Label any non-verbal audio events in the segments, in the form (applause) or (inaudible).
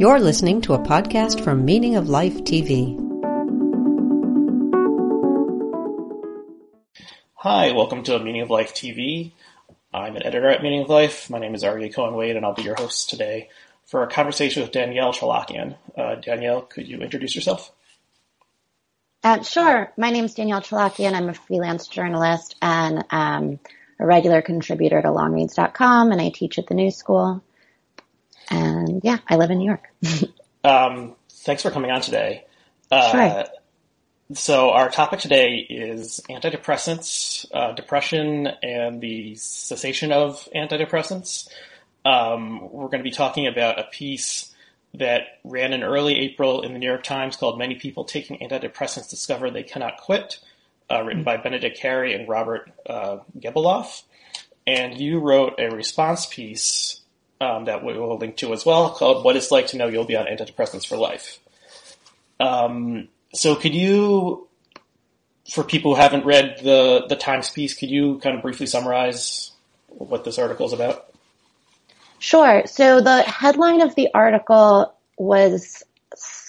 You're listening to a podcast from Meaning of Life TV. Hi, welcome to Meaning of Life TV. I'm an editor at Meaning of Life. My name is Aryeh Cohen Wade, and I'll be your host today for a conversation with Danielle Tcholakian. Uh, Danielle, could you introduce yourself? Uh, sure. My name is Danielle Tcholakian. I'm a freelance journalist and um, a regular contributor to longreads.com, and I teach at the New School. And yeah, I live in New York. (laughs) um, thanks for coming on today. Uh, sure. So our topic today is antidepressants, uh, depression, and the cessation of antidepressants. Um, we're going to be talking about a piece that ran in early April in the New York Times called "Many People Taking Antidepressants Discover They Cannot Quit," uh, written by Benedict Carey and Robert uh, Gebeloff. And you wrote a response piece um, that we will link to as well called "What It's Like to Know You'll Be on Antidepressants for Life." Um, so, could you, for people who haven't read the the Times piece, could you kind of briefly summarize what this article is about? Sure. So the headline of the article was,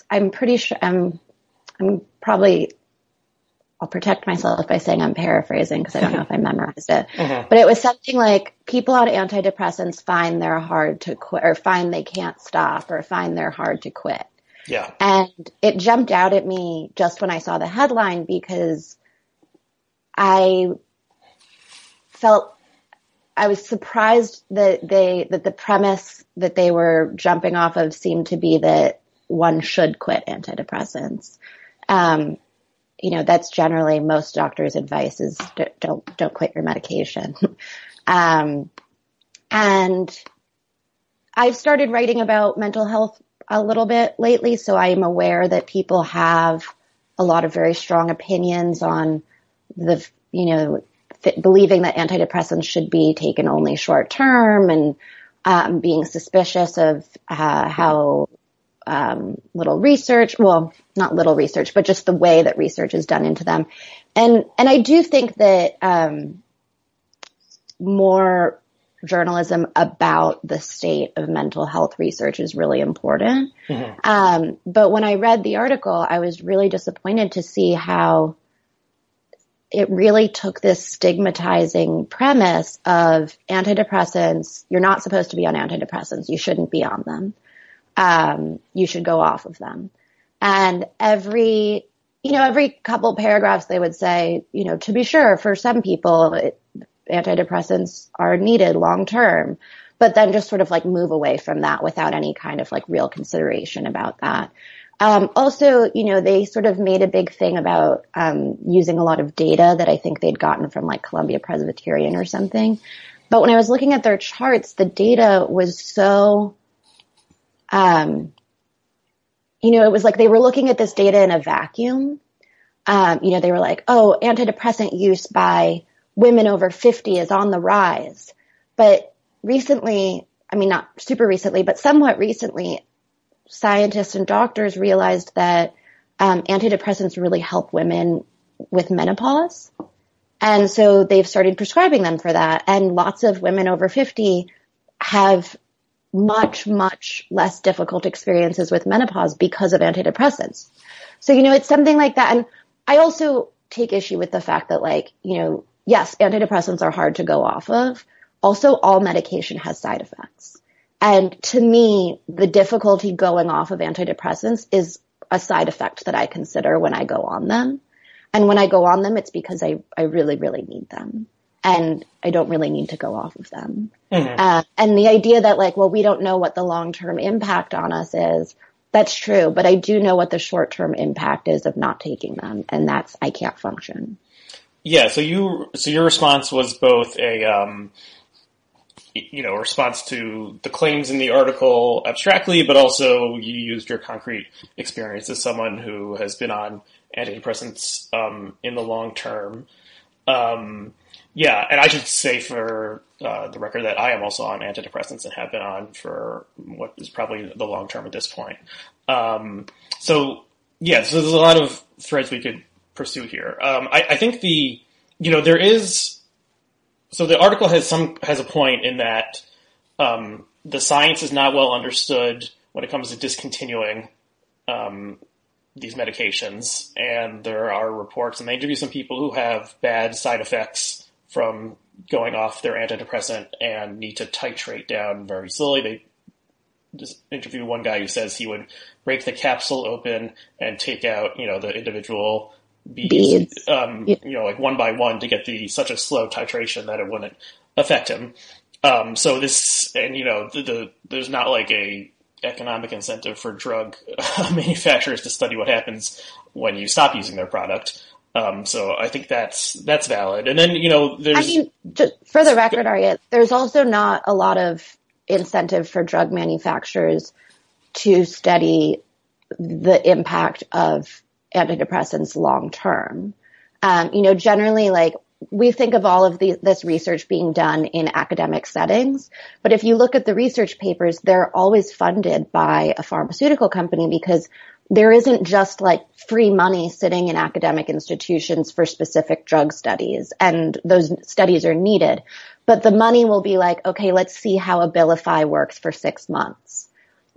I'm pretty sure, I'm, I'm probably, I'll protect myself by saying I'm paraphrasing because I don't know if I (laughs) memorized it. Mm-hmm. But it was something like people on antidepressants find they're hard to quit or find they can't stop or find they're hard to quit. Yeah. And it jumped out at me just when I saw the headline because I felt I was surprised that they that the premise that they were jumping off of seemed to be that one should quit antidepressants. Um, you know, that's generally most doctors' advice is don't don't quit your medication. (laughs) um, and I've started writing about mental health a little bit lately, so I am aware that people have a lot of very strong opinions on the you know believing that antidepressants should be taken only short term and um, being suspicious of uh, how um, little research, well, not little research, but just the way that research is done into them. And and I do think that um, more journalism about the state of mental health research is really important. Mm-hmm. Um, but when I read the article, I was really disappointed to see how it really took this stigmatizing premise of antidepressants. You're not supposed to be on antidepressants. You shouldn't be on them. Um, you should go off of them. And every, you know, every couple paragraphs they would say, you know, to be sure, for some people, it, antidepressants are needed long term, but then just sort of like move away from that without any kind of like real consideration about that. Um, also, you know, they sort of made a big thing about um, using a lot of data that I think they'd gotten from like Columbia Presbyterian or something. But when I was looking at their charts, the data was so, um, you know, it was like they were looking at this data in a vacuum. Um, you know, they were like, oh, antidepressant use by women over 50 is on the rise. But recently, I mean, not super recently, but somewhat recently, scientists and doctors realized that um, antidepressants really help women with menopause. And so they've started prescribing them for that. And lots of women over 50 have much, much less difficult experiences with menopause because of antidepressants. So, you know, it's something like that. And I also take issue with the fact that like, you know, yes, antidepressants are hard to go off of. Also, all medication has side effects. And to me, the difficulty going off of antidepressants is a side effect that I consider when I go on them. And when I go on them, it's because I, I really, really need them. And I don't really need to go off of them. Mm-hmm. Uh, and the idea that like, well, we don't know what the long-term impact on us is, that's true. But I do know what the short-term impact is of not taking them. And that's, I can't function. Yeah. So you, so your response was both a, um, you know, response to the claims in the article abstractly, but also you used your concrete experience as someone who has been on antidepressants um, in the long term. Um, yeah, and I should say for uh, the record that I am also on antidepressants and have been on for what is probably the long term at this point. Um, so yeah, so there's a lot of threads we could pursue here. Um, I, I think the you know there is so the article has some has a point in that um, the science is not well understood when it comes to discontinuing um, these medications. And there are reports, and they interview some people who have bad side effects from going off their antidepressant and need to titrate down very slowly. They just interview one guy who says he would break the capsule open and take out, you know, the individual beads, beads. Um, yeah. you know, like one by one to get the such a slow titration that it wouldn't affect him. Um, so this, and you know, the, the, there's not like a economic incentive for drug (laughs) manufacturers to study what happens when you stop using their product. Um, so I think that's that's valid. And then you know, there's. I mean, just for the record, Aryeh, there's also not a lot of incentive for drug manufacturers to study the impact of antidepressants long term. Um, you know, generally, like we think of all of the, this research being done in academic settings, but if you look at the research papers, they're always funded by a pharmaceutical company because there isn't just like free money sitting in academic institutions for specific drug studies and those studies are needed. But the money will be like, okay, let's see how Abilify works for six months.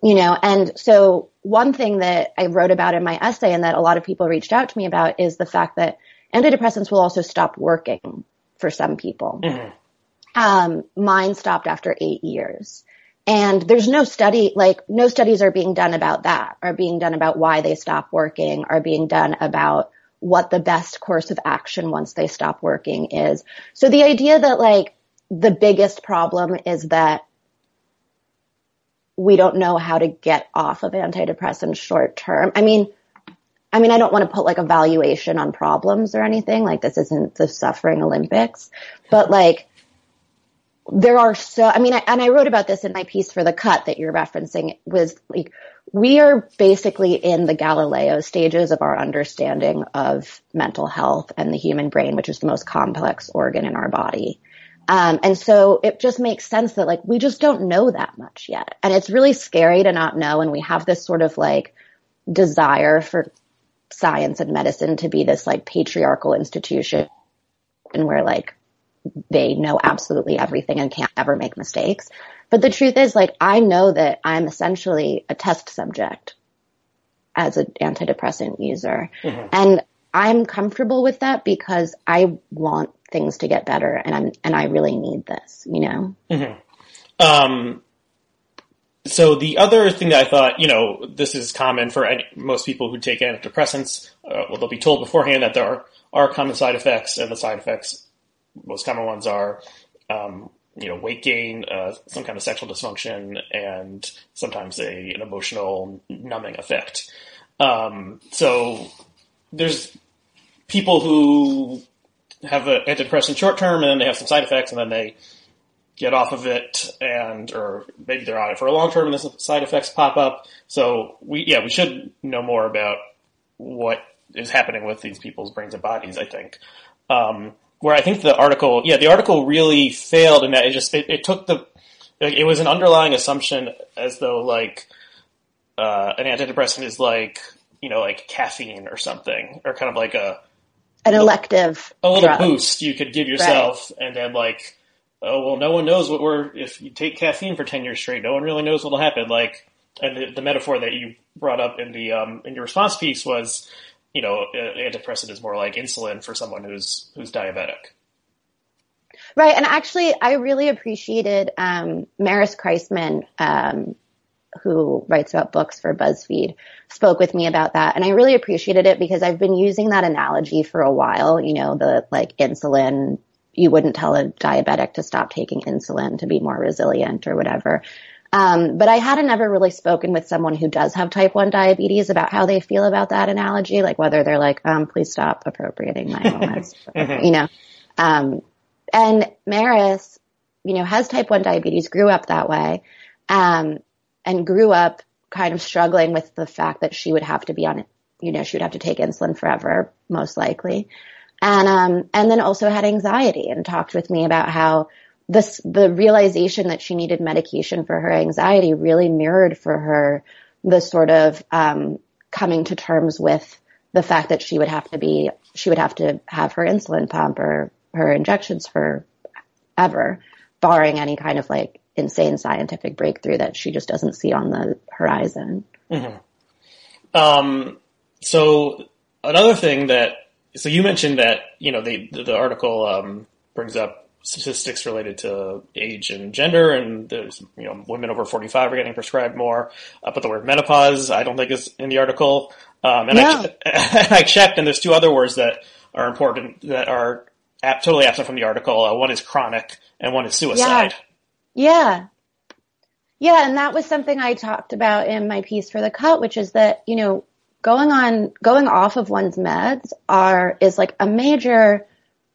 You know, and so one thing that I wrote about in my essay and that a lot of people reached out to me about is the fact that antidepressants will also stop working for some people. Mm-hmm. Um, mine stopped after eight years. And there's no study, like no studies are being done about that, are being done about why they stop working, are being done about what the best course of action once they stop working is. So the idea that like the biggest problem is that we don't know how to get off of antidepressants short term. I mean, I mean, I don't want to put like a valuation on problems or anything. Like this isn't the suffering Olympics, but like there are so, I mean, I, and I wrote about this in my piece for the cut that you're referencing was like, we are basically in the Galileo stages of our understanding of mental health and the human brain, which is the most complex organ in our body. Um, and so it just makes sense that like we just don't know that much yet. And it's really scary to not know. And we have this sort of like desire for science and medicine to be this like patriarchal institution and where like they know absolutely everything and can't ever make mistakes. But the truth is like I know that I'm essentially a test subject as an antidepressant user. Mm-hmm. And I'm comfortable with that because I want things to get better and I'm and I really need this, you know. Mm-hmm. Um so the other thing that I thought, you know, this is common for any, most people who take antidepressants. Uh, well, they'll be told beforehand that there are, are common side effects, and the side effects, most common ones are, um, you know, weight gain, uh, some kind of sexual dysfunction, and sometimes a an emotional numbing effect. Um, so there's people who have an antidepressant short term, and then they have some side effects, and then they get off of it and or maybe they're on it for a long term and the side effects pop up. So we yeah, we should know more about what is happening with these people's brains and bodies, I think. Um, where I think the article, yeah, the article really failed in that it just, it, it took the, it was an underlying assumption as though like, uh, an antidepressant is like, you know, like caffeine or something, or kind of like a, an elective, a little drug. boost you could give yourself right. and then like, oh well, no one knows what we're if you take caffeine for ten years straight, no one really knows what'll happen. Like, and the, the metaphor that you brought up in the um, in your response piece was, you know, antidepressant is more like insulin for someone who's who's diabetic. Right, and actually, I really appreciated um, Maris Kreisman, um, who writes about books for BuzzFeed, spoke with me about that, and I really appreciated it because I've been using that analogy for a while. You know, the like insulin you wouldn't tell a diabetic to stop taking insulin to be more resilient or whatever. Um, but I hadn't ever really spoken with someone who does have type 1 diabetes about how they feel about that analogy, like whether they're like, um, please stop appropriating my mm-hmm. (laughs) you know. Um, and Maris, you know, has type 1 diabetes, grew up that way, um, and grew up kind of struggling with the fact that she would have to be on, you know, she would have to take insulin forever, most likely and um, and then also had anxiety and talked with me about how this the realization that she needed medication for her anxiety really mirrored for her the sort of um, coming to terms with the fact that she would have to be she would have to have her insulin pump or her injections for ever, barring any kind of like insane scientific breakthrough that she just doesn't see on the horizon. Mm-hmm. Um, so another thing that, so you mentioned that, you know, the, the article, um, brings up statistics related to age and gender, and there's, you know, women over 45 are getting prescribed more, uh, but the word menopause, I don't think is in the article. Um, and, No. I, (laughs) I checked, and there's two other words that are important that are ap- totally absent from the article. Uh, one is chronic, and one is suicide. Yeah. Yeah, and that was something I talked about in my piece for the cut, which is that, you know, going on going off of one's meds are is like a major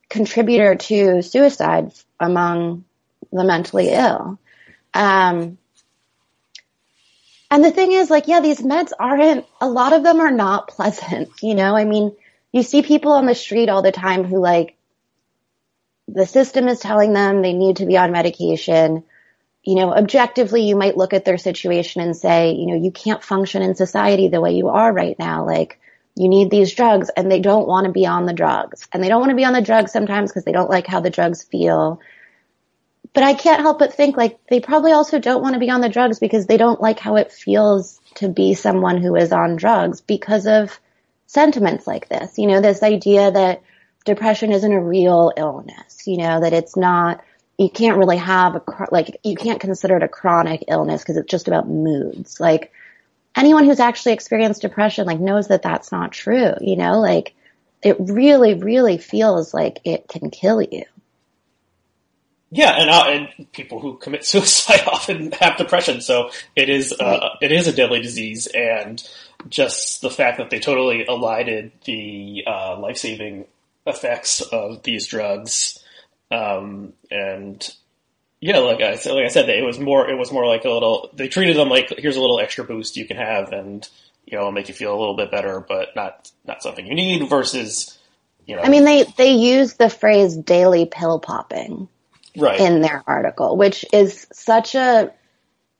contributor to suicide among the mentally ill. Um and the thing is like yeah, these meds aren't a lot of them are not pleasant, you know? I mean, you see people on the street all the time who like the system is telling them they need to be on medication. You know, objectively, you might look at their situation and say, you know, you can't function in society the way you are right now. Like, you need these drugs and they don't want to be on the drugs. And they don't want to be on the drugs sometimes because they don't like how the drugs feel. But I can't help but think like they probably also don't want to be on the drugs because they don't like how it feels to be someone who is on drugs because of sentiments like this. You know, this idea that depression isn't a real illness, you know, that it's not, you can't really have a, like, you can't consider it a chronic illness because it's just about moods. Like, anyone who's actually experienced depression, like, knows that that's not true, you know, like, it really, really feels like it can kill you. Yeah, and, uh, and people who commit (laughs) suicide often have depression, so it is uh, it is a deadly disease, and just the fact that they totally elided the uh, life saving effects of these drugs, um, and yeah, like I said, like I said, it was more it was more like a little. They treated them like here's a little extra boost you can have, and you know, it'll make you feel a little bit better, but not not something you need. Versus, you know, I mean, they, they use the phrase daily pill popping. right? in their article, which is such a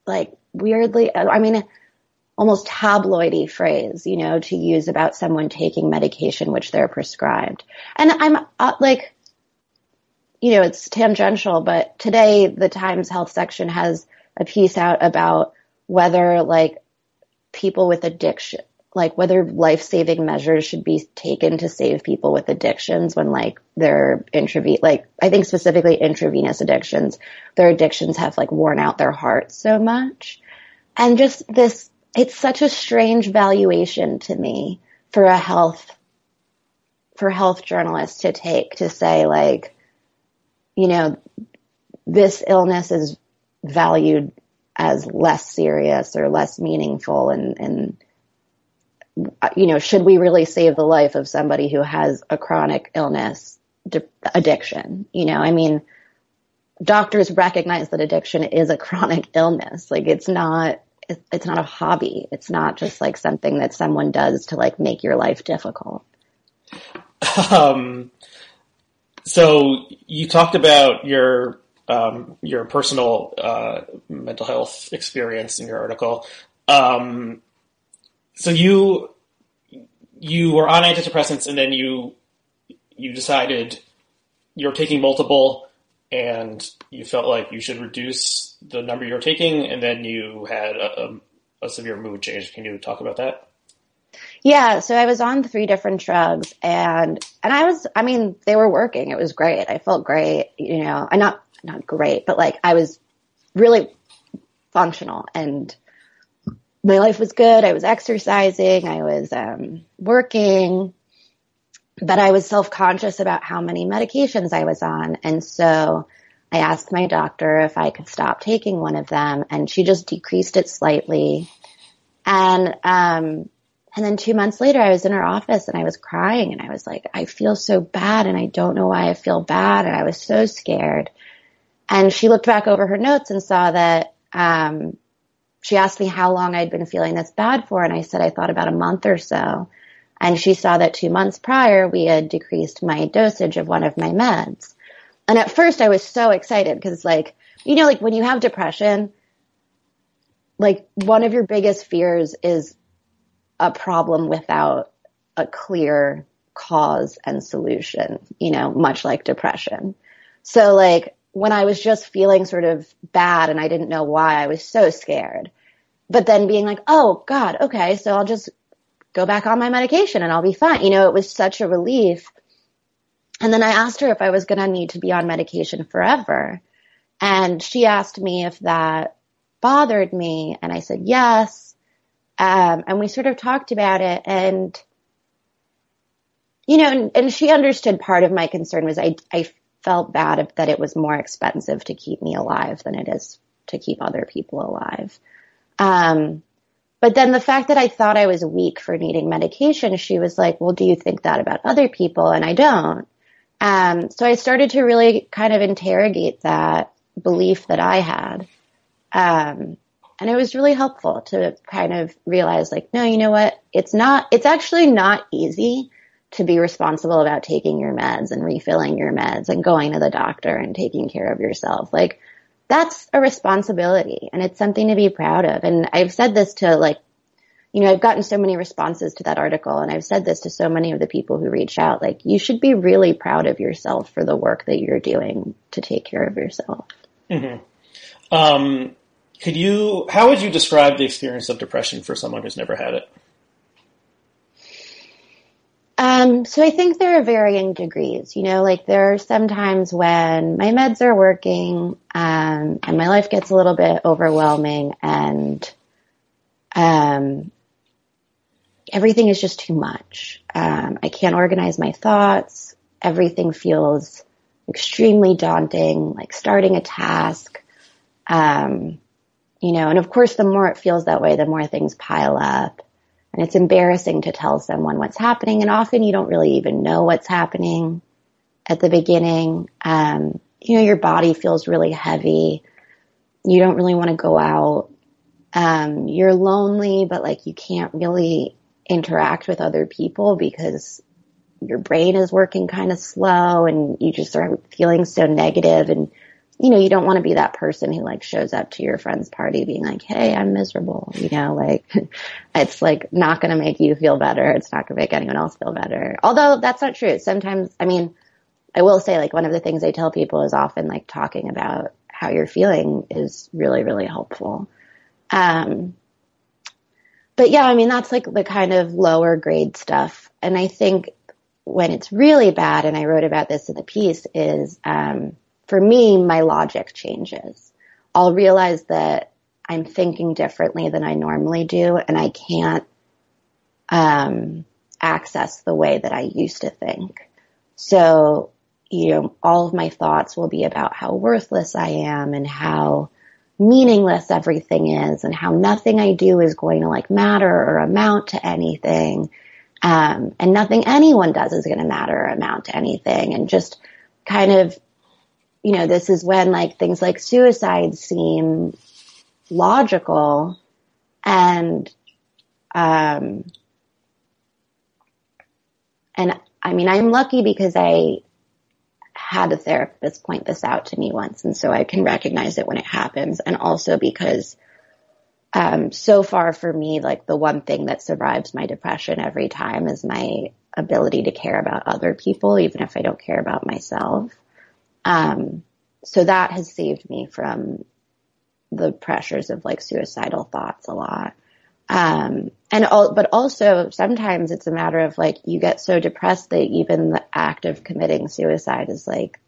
like weirdly, I mean, almost tabloidy phrase, you know, to use about someone taking medication which they're prescribed. And I'm uh, like, you know, it's tangential, but today the Times Health section has a piece out about whether like people with addiction, like whether life-saving measures should be taken to save people with addictions when like their intravenous, like I think specifically intravenous addictions, their addictions have like worn out their hearts so much. And just this, it's such a strange valuation to me for a health, for health journalists to take to say like, you know, this illness is valued as less serious or less meaningful and, and you know, should we really save the life of somebody who has a chronic illness, addiction? You know, I mean, doctors recognize that addiction is a (laughs) chronic illness. Like it's not, it's not a hobby. It's not just like something that someone does to like make your life difficult. (laughs) Um, so you talked about your um, your personal uh, mental health experience in your article. Um, so you you were on antidepressants, and then you you decided you're taking multiple, and you felt like you should reduce the number you're taking, and then you had a, a, a severe mood change. Can you talk about that? Yeah, so I was on three different drugs and and I was I mean, they were working. It was great. I felt great, you know. I not not great, but like I was really functional and my life was good. I was exercising, I was um working, but I was self-conscious about how many medications I was on. And so I asked my doctor if I could stop taking one of them and she just decreased it slightly. And um and then two months later, I was in her office and I was crying and I was like, I feel so bad and I don't know why I feel bad. And I was so scared. And she looked back over her notes and saw that, um, she asked me how long I'd been feeling this bad for. And I said, I thought about a month or so. And she saw that two months prior, we had decreased my dosage of one of my meds. And at first I was so excited because like, you know, like when you have depression, like one of your biggest fears is a problem without a clear cause and solution, you know, much like depression. So like when I was just feeling sort of bad and I didn't know why, I was so scared. But then being like, oh God, okay, so I'll just go back on my medication and I'll be fine. You know, it was such a relief. And then I asked her if I was going to need to be on medication forever. And she asked me if that bothered me. And I said, yes. Um, and we sort of talked about it and, you know, and, and she understood part of my concern was I, I felt bad that it was more expensive to keep me alive than it is to keep other people alive. Um, but then the fact that I thought I was weak for needing medication, she was like, well, do you think that about other people? And I don't. Um, so I started to really kind of interrogate that belief that I had. Um, and it was really helpful to kind of realize like, no, you know what? It's not, it's actually not easy to be responsible about taking your meds and refilling your meds and going to the doctor and taking care of yourself. Like that's a responsibility and it's something to be proud of. And I've said this to like, you know, I've gotten so many responses to that article and I've said this to so many of the people who reach out, like you should be really proud of yourself for the work that you're doing to take care of yourself. Mm-hmm. Um, could you, how would you describe the experience of depression for someone who's never had it? Um, so I think there are varying degrees. You know, like there are some times when my meds are working, um, and my life gets a little bit overwhelming and, um, everything is just too much. Um, I can't organize my thoughts. Everything feels extremely daunting, like starting a task. Um, you know, and of course, the more it feels that way, the more things pile up. And it's embarrassing to tell someone what's happening. And often you don't really even know what's happening at the beginning. Um, you know, your body feels really heavy. You don't really want to go out. Um, you're lonely, but like you can't really interact with other people because your brain is working kind of slow and you just are feeling so negative and you know, you don't want to be that person who like shows up to your friend's party being like, Hey, I'm miserable. You know, like (laughs) it's like not going to make you feel better. It's not going to make anyone else feel better. Although that's not true. Sometimes, I mean, I will say like one of the things I tell people is often like talking about how you're feeling is really, really helpful. Um, but yeah, I mean, that's like the kind of lower grade stuff. And I think when it's really bad, and I wrote about this in the piece is, um, for me, my logic changes. I'll realize that I'm thinking differently than I normally do and I can't, um, access the way that I used to think. So, you know, all of my thoughts will be about how worthless I am and how meaningless everything is and how nothing I do is going to like matter or amount to anything. Um, and nothing anyone does is going to matter or amount to anything and just kind of you know, this is when like things like suicide seem logical and, um, and I mean, I'm lucky because I had a therapist point this out to me once. And so I can recognize it when it happens. And also because, um, so far for me, like the one thing that survives my depression every time is my ability to care about other people, even if I don't care about myself. Um, so that has saved me from the pressures of like suicidal thoughts a lot. Um, and all, but also sometimes it's a matter of like you get so depressed that even the act of committing suicide is like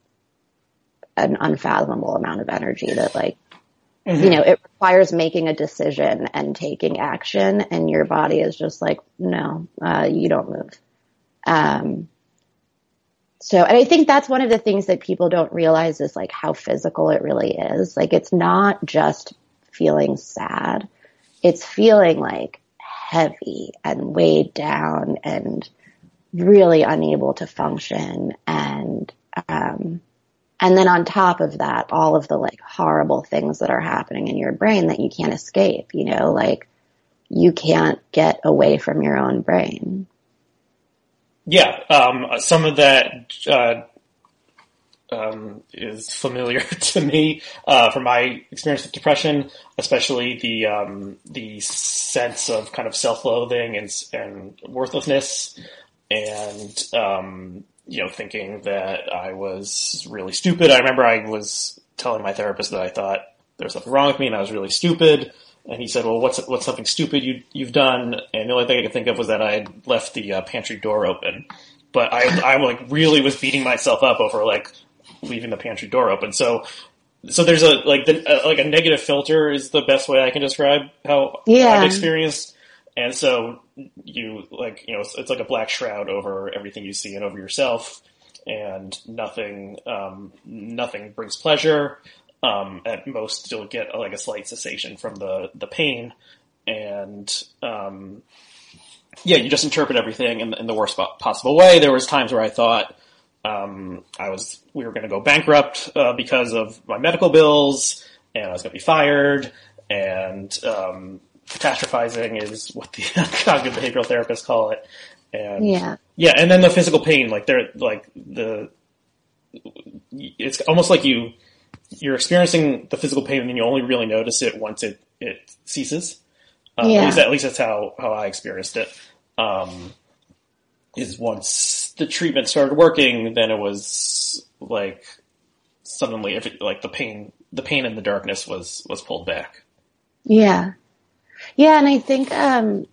an unfathomable amount of energy that like mm-hmm. you know it requires making a decision and taking action and your body is just like no uh, you don't move um, so, and I think that's one of the things that people don't realize is like how physical it really is. Like it's not just feeling sad. It's feeling like heavy and weighed down and really unable to function and, um, and then on top of that, all of the like horrible things that are happening in your brain that you can't escape, you know, like you can't get away from your own brain. Yeah, um, some of that uh, um, is familiar (laughs) to me uh, from my experience with depression, especially the um, the sense of kind of self-loathing and and worthlessness, and um, you know thinking that I was really stupid. I remember I was telling my therapist that I thought there was something wrong with me and I was really stupid. And he said, "Well, what's what's something stupid you you've done?" And the only thing I could think of was that I had left the uh, pantry door open. But I I like really was beating myself up over like leaving the pantry door open. So so there's a like the, uh, like a negative filter is the best way I can describe how Yeah. I've experienced. And so you like you know it's, it's like a black shroud over everything you see and over yourself, and nothing um, nothing brings pleasure. Um, at most, you'll get like a slight cessation from the the pain, and um, yeah, you just interpret everything in, in the worst possible way. There was times where I thought um, I was we were going to go bankrupt uh, because of my medical bills, and I was going to be fired, and um, catastrophizing is what the (laughs) cognitive behavioral therapists call it. And Yeah. yeah, and then the physical pain, like they're like the, it's almost like you you're experiencing the physical pain, and then you only really notice it once it it ceases. Um, Yeah. At least, at least that's how how I experienced it. Um, is once the treatment started working, then it was like suddenly, if it, like the pain, the pain and the darkness was was pulled back. Yeah. Yeah, and I think um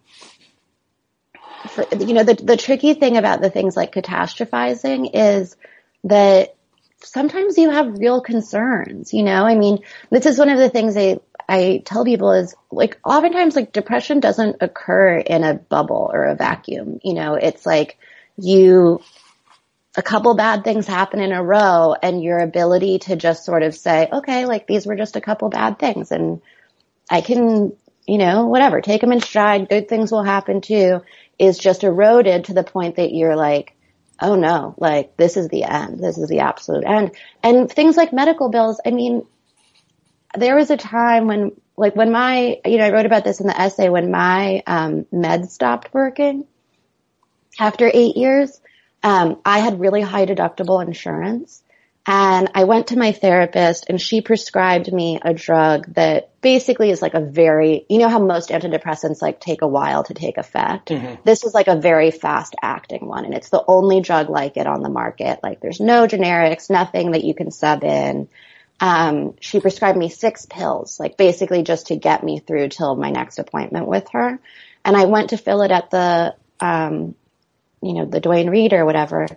for, you know the the tricky thing about the things like catastrophizing is that sometimes you have real concerns, you know? I mean, this is one of the things I I tell people is like oftentimes like depression doesn't occur in a bubble or a vacuum, you know? It's like you a couple bad things happen in a row and your ability to just sort of say, okay, like these were just a couple bad things and I can, you know, whatever, take them in stride. Good things will happen too is just eroded to the point that you're like, oh no, like this is the end. This is the absolute end. And things like medical bills, I mean, there was a time when, like when my, you know, I wrote about this in the essay when my, um, meds stopped working after eight years. Um, I had really high deductible insurance and I went to my therapist and she prescribed me a drug that basically is like a very, you know how most antidepressants like take a while to take effect. This is like a very fast acting one and it's the only drug like it on the market. Like there's no generics, nothing that you can sub in. Um, she prescribed me six pills, like basically just to get me through till my next appointment with her. And I went to fill it at the, um, you know, the Duane Reade or whatever.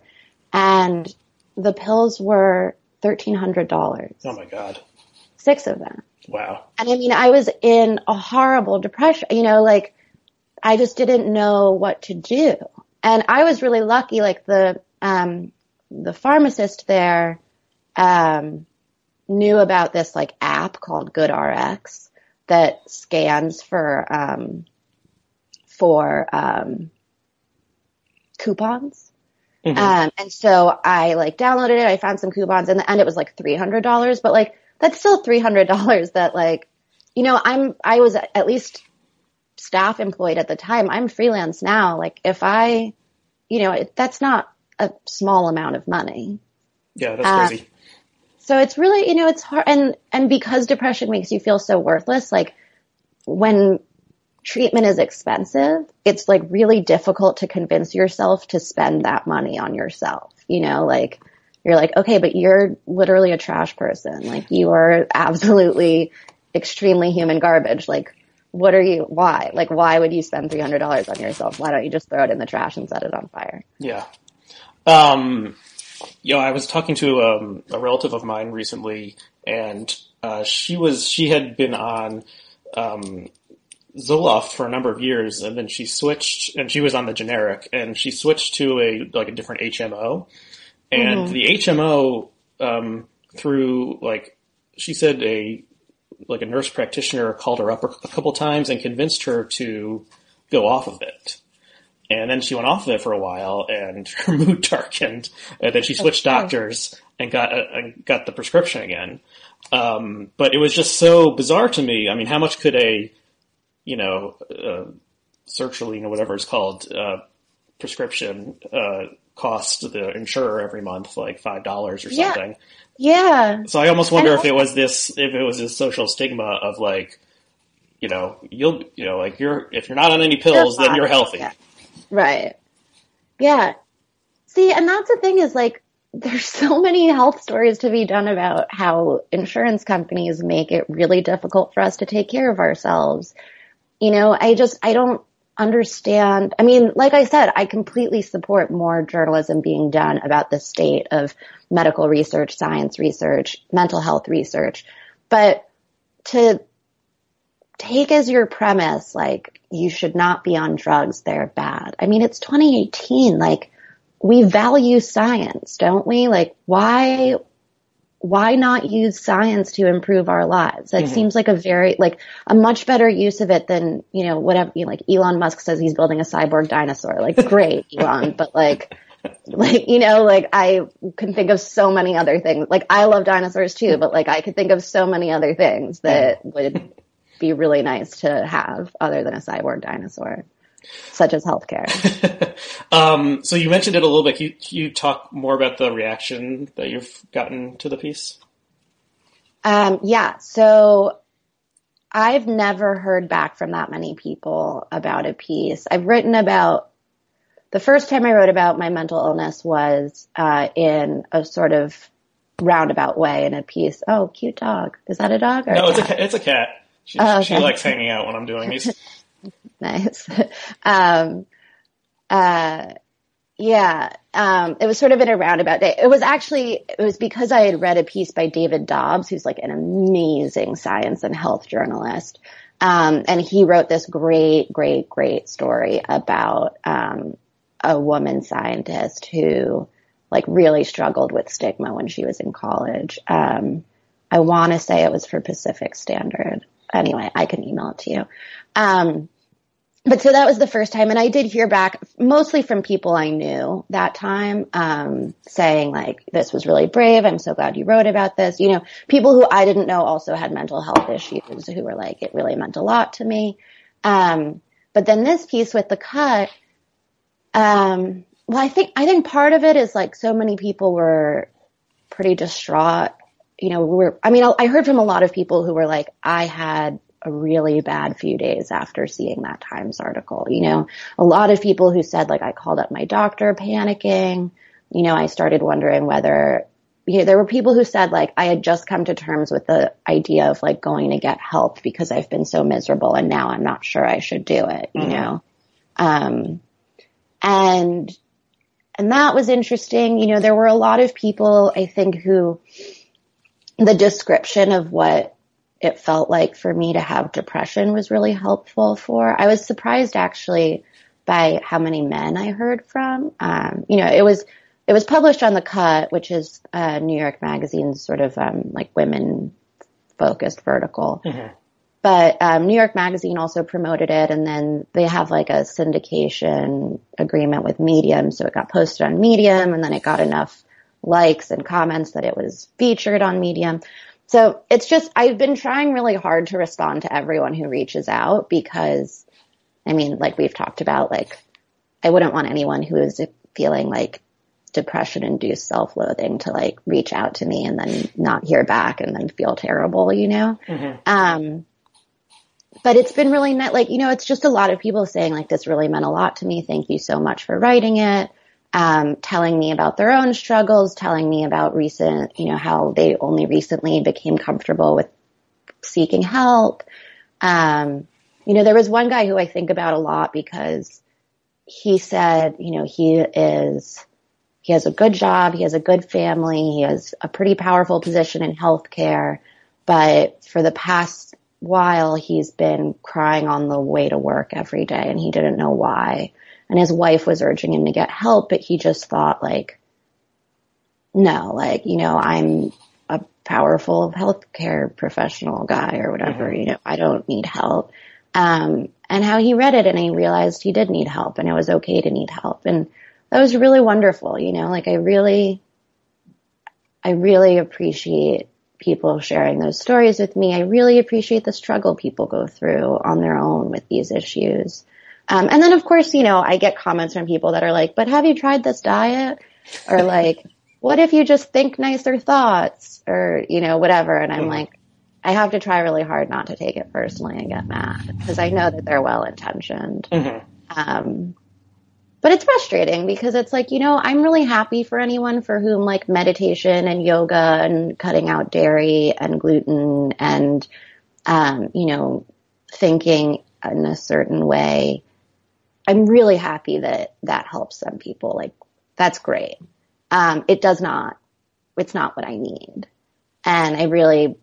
And the pills were $1,300, Oh my god! six of them. Wow. And I mean, I was in a horrible depression, you know, like I just didn't know what to do. And I was really lucky, like the, um, the pharmacist there, um, knew about this like app called GoodRx that scans for, um, for, um, coupons. Mhm. Um, and so I like downloaded it. I found some coupons and the end it was like $300, but like that's still $300 that like, you know, I'm, I was at least staff employed at the time. I'm freelance now. Like if I, you know, it, that's not a small amount of money. Yeah, that's crazy. So it's really, you know, it's hard. And, and because depression makes you feel so worthless, like when treatment is expensive, it's like really difficult to convince yourself to spend that money on yourself. You know, like you're like, okay, but you're literally a trash person. Like you are absolutely extremely human garbage. Like what are you, why? Like why would you spend $300 on yourself? Why don't you just throw it in the trash and set it on fire? Yeah. Um, you know, I was talking to um, a relative of mine recently, and uh, she was she had been on um, Zoloft for a number of years, and then she switched, and she was on the generic, and she switched to a like a different HMO, and the HMO um, through like she said a like a nurse practitioner called her up a, a couple times and convinced her to go off of it. And then she went off of it for a while, and (laughs) her mood darkened. And then she switched doctors and got uh, and got the prescription again. Um, but it was just so bizarre to me. I mean, how much could a you know uh, sertraline or whatever it's called uh, prescription uh, cost the insurer every month? Like five dollars or something. Yeah. yeah. So I almost wonder if it was this, if it was this social stigma of like, you know, you'll, you know, like you're, if you're not on any pills, then you're healthy. Yeah. Right. Yeah. See, and that's the thing is like, there's (laughs) so many health stories to be done about how insurance companies make it really difficult for us to take care of ourselves. You know, I just, I don't understand. I mean, like I said, I completely support more journalism being done about the state of medical research, science research, mental health research. But to take as your premise, like, you should not be on drugs, they're bad. I mean, it's 2018. Like, we value science, don't we? Like, why, why not use science to improve our lives? That mm-hmm. seems like a very, like, a much better use of it than, you know, whatever, you know, like Elon Musk says he's building a cyborg dinosaur. Like, great, (laughs) Elon, but like, like, you know, like I can think of so many other things. Like, I love dinosaurs too, but like, I could think of so many other things that would be really nice to have other than a cyborg dinosaur such as healthcare. (laughs) um, so you mentioned it a little bit. Can you, can you, talk more about the reaction that you've gotten to the piece? Um, yeah. So I've never heard back from that many people about a piece. I've written about the first time I wrote about my mental illness was uh, in a sort of roundabout way in a piece. Oh, cute dog. Is that a dog? no, a it's a it's a cat. She, oh, okay. she likes hanging out when I'm doing these. (laughs) (laughs) nice. (laughs) um, uh, yeah, um, it was sort of in a roundabout day. It was actually, it was because I had read a piece by David Dobbs, who's like an amazing science and health journalist. Um, and he wrote this great, great, great story about, um, a woman scientist who like really struggled with stigma when she was in college. Um, I want to say it was for Pacific Standard. Anyway, I can email it to you. Um, but so that was the first time and I did hear back mostly from people I knew that time, um, saying like, this was really brave. I'm so glad you wrote about this. You know, people who I didn't know also had mental health issues who were like, it really meant a lot to me. Um, but then this piece with the cut, um, well, I think, I think part of it is like so many people were pretty distraught. You know, we were, I mean, I heard from a lot of people who were like, I had a really bad few days after seeing that Times article. You know, a lot of people who said like I called up my doctor panicking. You know, I started wondering whether you know, there were people who said like I had just come to terms with the idea of like going to get help because I've been so miserable and now I'm not sure I should do it, you mm-hmm. know. Um and and that was interesting. You know, there were a lot of people I think who the description of what it felt like for me to have depression was really helpful for. I was surprised actually by how many men I heard from. Um, you know, it was it was published on the Cut, which is uh, New York Magazine's sort of um, like women focused vertical. Mm-hmm. But um, New York Magazine also promoted it, and then they have like a syndication agreement with Medium, so it got posted on Medium, and then it got enough likes and comments that it was featured on Medium. So it's just, I've been trying really hard to respond to everyone who reaches out because, I mean, like we've talked about, like, I wouldn't want anyone who is feeling like depression induced self-loathing to like reach out to me and then not hear back and then feel terrible, you know? Mm-hmm. Um, but it's been really net, like, you know, it's just a lot of people saying like, this really meant a lot to me. Thank you so much for writing it um, telling me about their own struggles, telling me about recent, you know, how they only recently became comfortable with seeking help. Um, you know, there was one guy who I think about a lot because he said, you know, he is, he has a good job, he has a good family, he has a pretty powerful position in healthcare, but for the past while he's been crying on the way to work every day and he didn't know why and his wife was urging him to get help, but he just thought like, no, like, you know, I'm a powerful healthcare professional guy or whatever, mm-hmm. you know, I don't need help. Um, and how he read it and he realized he did need help and it was okay to need help. And that was really wonderful, you know, like I really, I really appreciate people sharing those stories with me. I really appreciate the struggle people go through on their own with these issues. Um, and then of course, you know, I get comments from people that are like, but have you tried this diet? Or (laughs) like, what if you just think nicer thoughts? Or, you know, whatever. And I'm like, I have to try really hard not to take it personally and get mad because I know that they're well intentioned. Mm-hmm. Um, but it's frustrating because it's like, you know, I'm really happy for anyone for whom like meditation and yoga and cutting out dairy and gluten and, um, you know, thinking in a certain way. I'm really happy that that helps some people. Like, that's great. Um, it does not, it's not what I need. And I really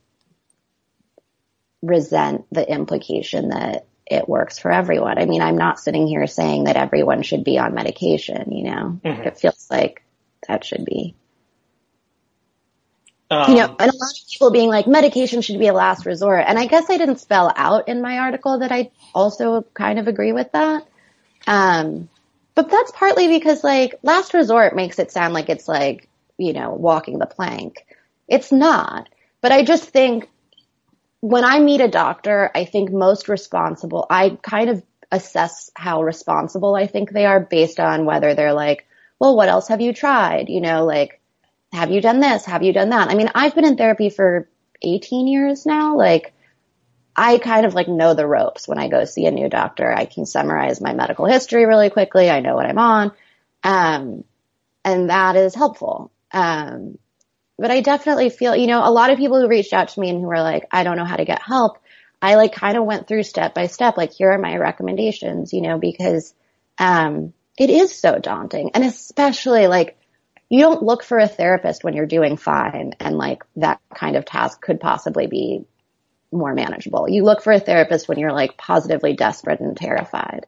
resent the implication that it works for everyone. I mean, I'm not sitting here saying that everyone should be on medication, you know, mm-hmm. it feels like that should be. Um, you know, and a lot of people being like, medication should be a last resort. And I guess I didn't spell out in my article that I also kind of agree with that. Um, but that's partly because like last resort makes it sound like it's like, you know, walking the plank. It's not. But I just think when I meet a doctor, I think most responsible, I kind of assess how responsible I think they are based on whether they're like, well, what else have you tried? You know, like, have you done this? Have you done that? I mean, I've been in therapy for 18 years now. Like, I kind of like know the ropes when I go see a new doctor. I can summarize my medical history really quickly. I know what I'm on. Um, and that is helpful. Um, but I definitely feel, you know, a lot of people who reached out to me and who were like, I don't know how to get help. I like kind of went through step by step, like here are my recommendations, you know, because, um, it is so daunting. And especially like, you don't look for a therapist when you're doing fine and like that kind of task could possibly be more manageable. You look for a therapist when you're like positively desperate and terrified.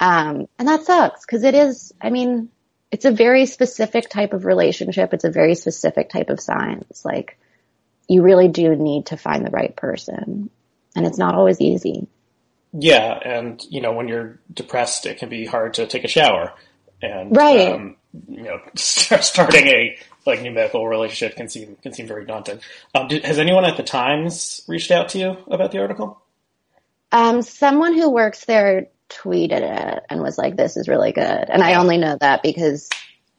Um, and that sucks because it is, I mean, it's a very specific type of relationship. It's a very specific type of science. Like you really do need to find the right person and it's not always easy. Yeah. And, you know, when you're depressed, it can be hard to take a shower and, right. Um, you know, (laughs) starting a like new medical relationship can seem, can seem very daunting. Um, did, has anyone at the Times reached out to you about the article? Um, someone who works there tweeted it and was like, this is really good. And I only know that because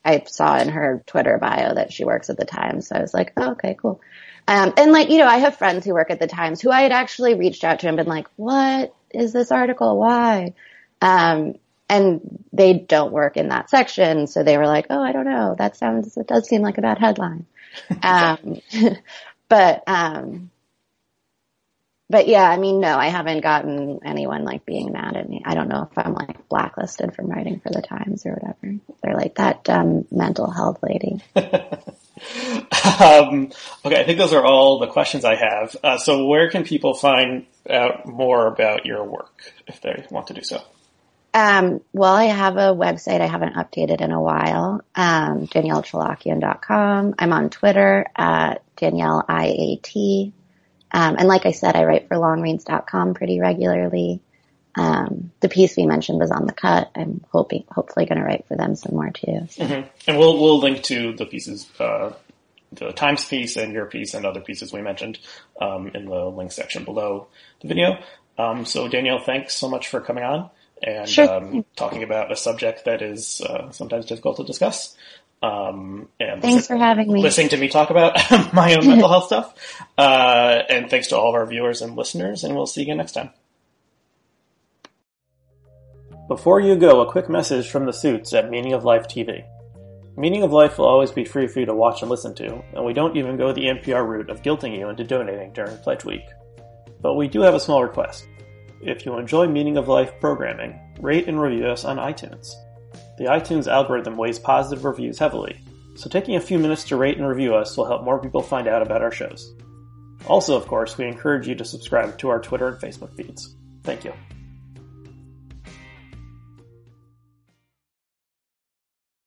I saw in her Twitter bio that she works at the Times. So I was like, oh, okay, cool. Um, and like, you know, I have friends who work at the Times who I had actually reached out to and been like, what is this article? Why? Um, and they don't work in that section. So they were like, oh, I don't know. That sounds, it does seem like a bad headline. (laughs) um, (laughs) but, um, but yeah, I mean, no, I haven't gotten anyone like being mad at me. I don't know if I'm like blacklisted from writing for the Times or whatever. They're like that dumb mental health lady. (laughs) um, okay, I think those are all the questions I have. Uh, so where can people find out more about your work if they want to do so? Um, well, I have a website I haven't updated in a while, um, danielletcholakian.com. I'm on Twitter at Danielle IAT. Um, and like I said, I write for longreads.com pretty regularly. Um, the piece we mentioned was on the cut. I'm hoping, hopefully going to write for them some more too. So. Mm-hmm. And we'll, we'll link to the pieces, uh, the Times piece and your piece and other pieces we mentioned, um, in the link section below the video. Um, so Danielle, thanks so much for coming on and, sure. Um, talking about a subject that is, uh, sometimes difficult to discuss. Um, and thanks for having me. Listening to me talk about (laughs) my own mental health stuff. Uh, and thanks to all of our viewers and listeners, and we'll see you again next time. Before you go, a quick message from the suits at Meaning of Life TV. Meaning of Life will always be free for you to watch and listen to, and we don't even go the NPR route of guilting you into donating during Pledge Week. But we do have a small request. If you enjoy Meaning of Life programming, rate and review us on iTunes. The iTunes algorithm weighs positive reviews heavily, so taking a few minutes to rate and review us will help more people find out about our shows. Also, of course, we encourage you to subscribe to our Twitter and Facebook feeds. Thank you.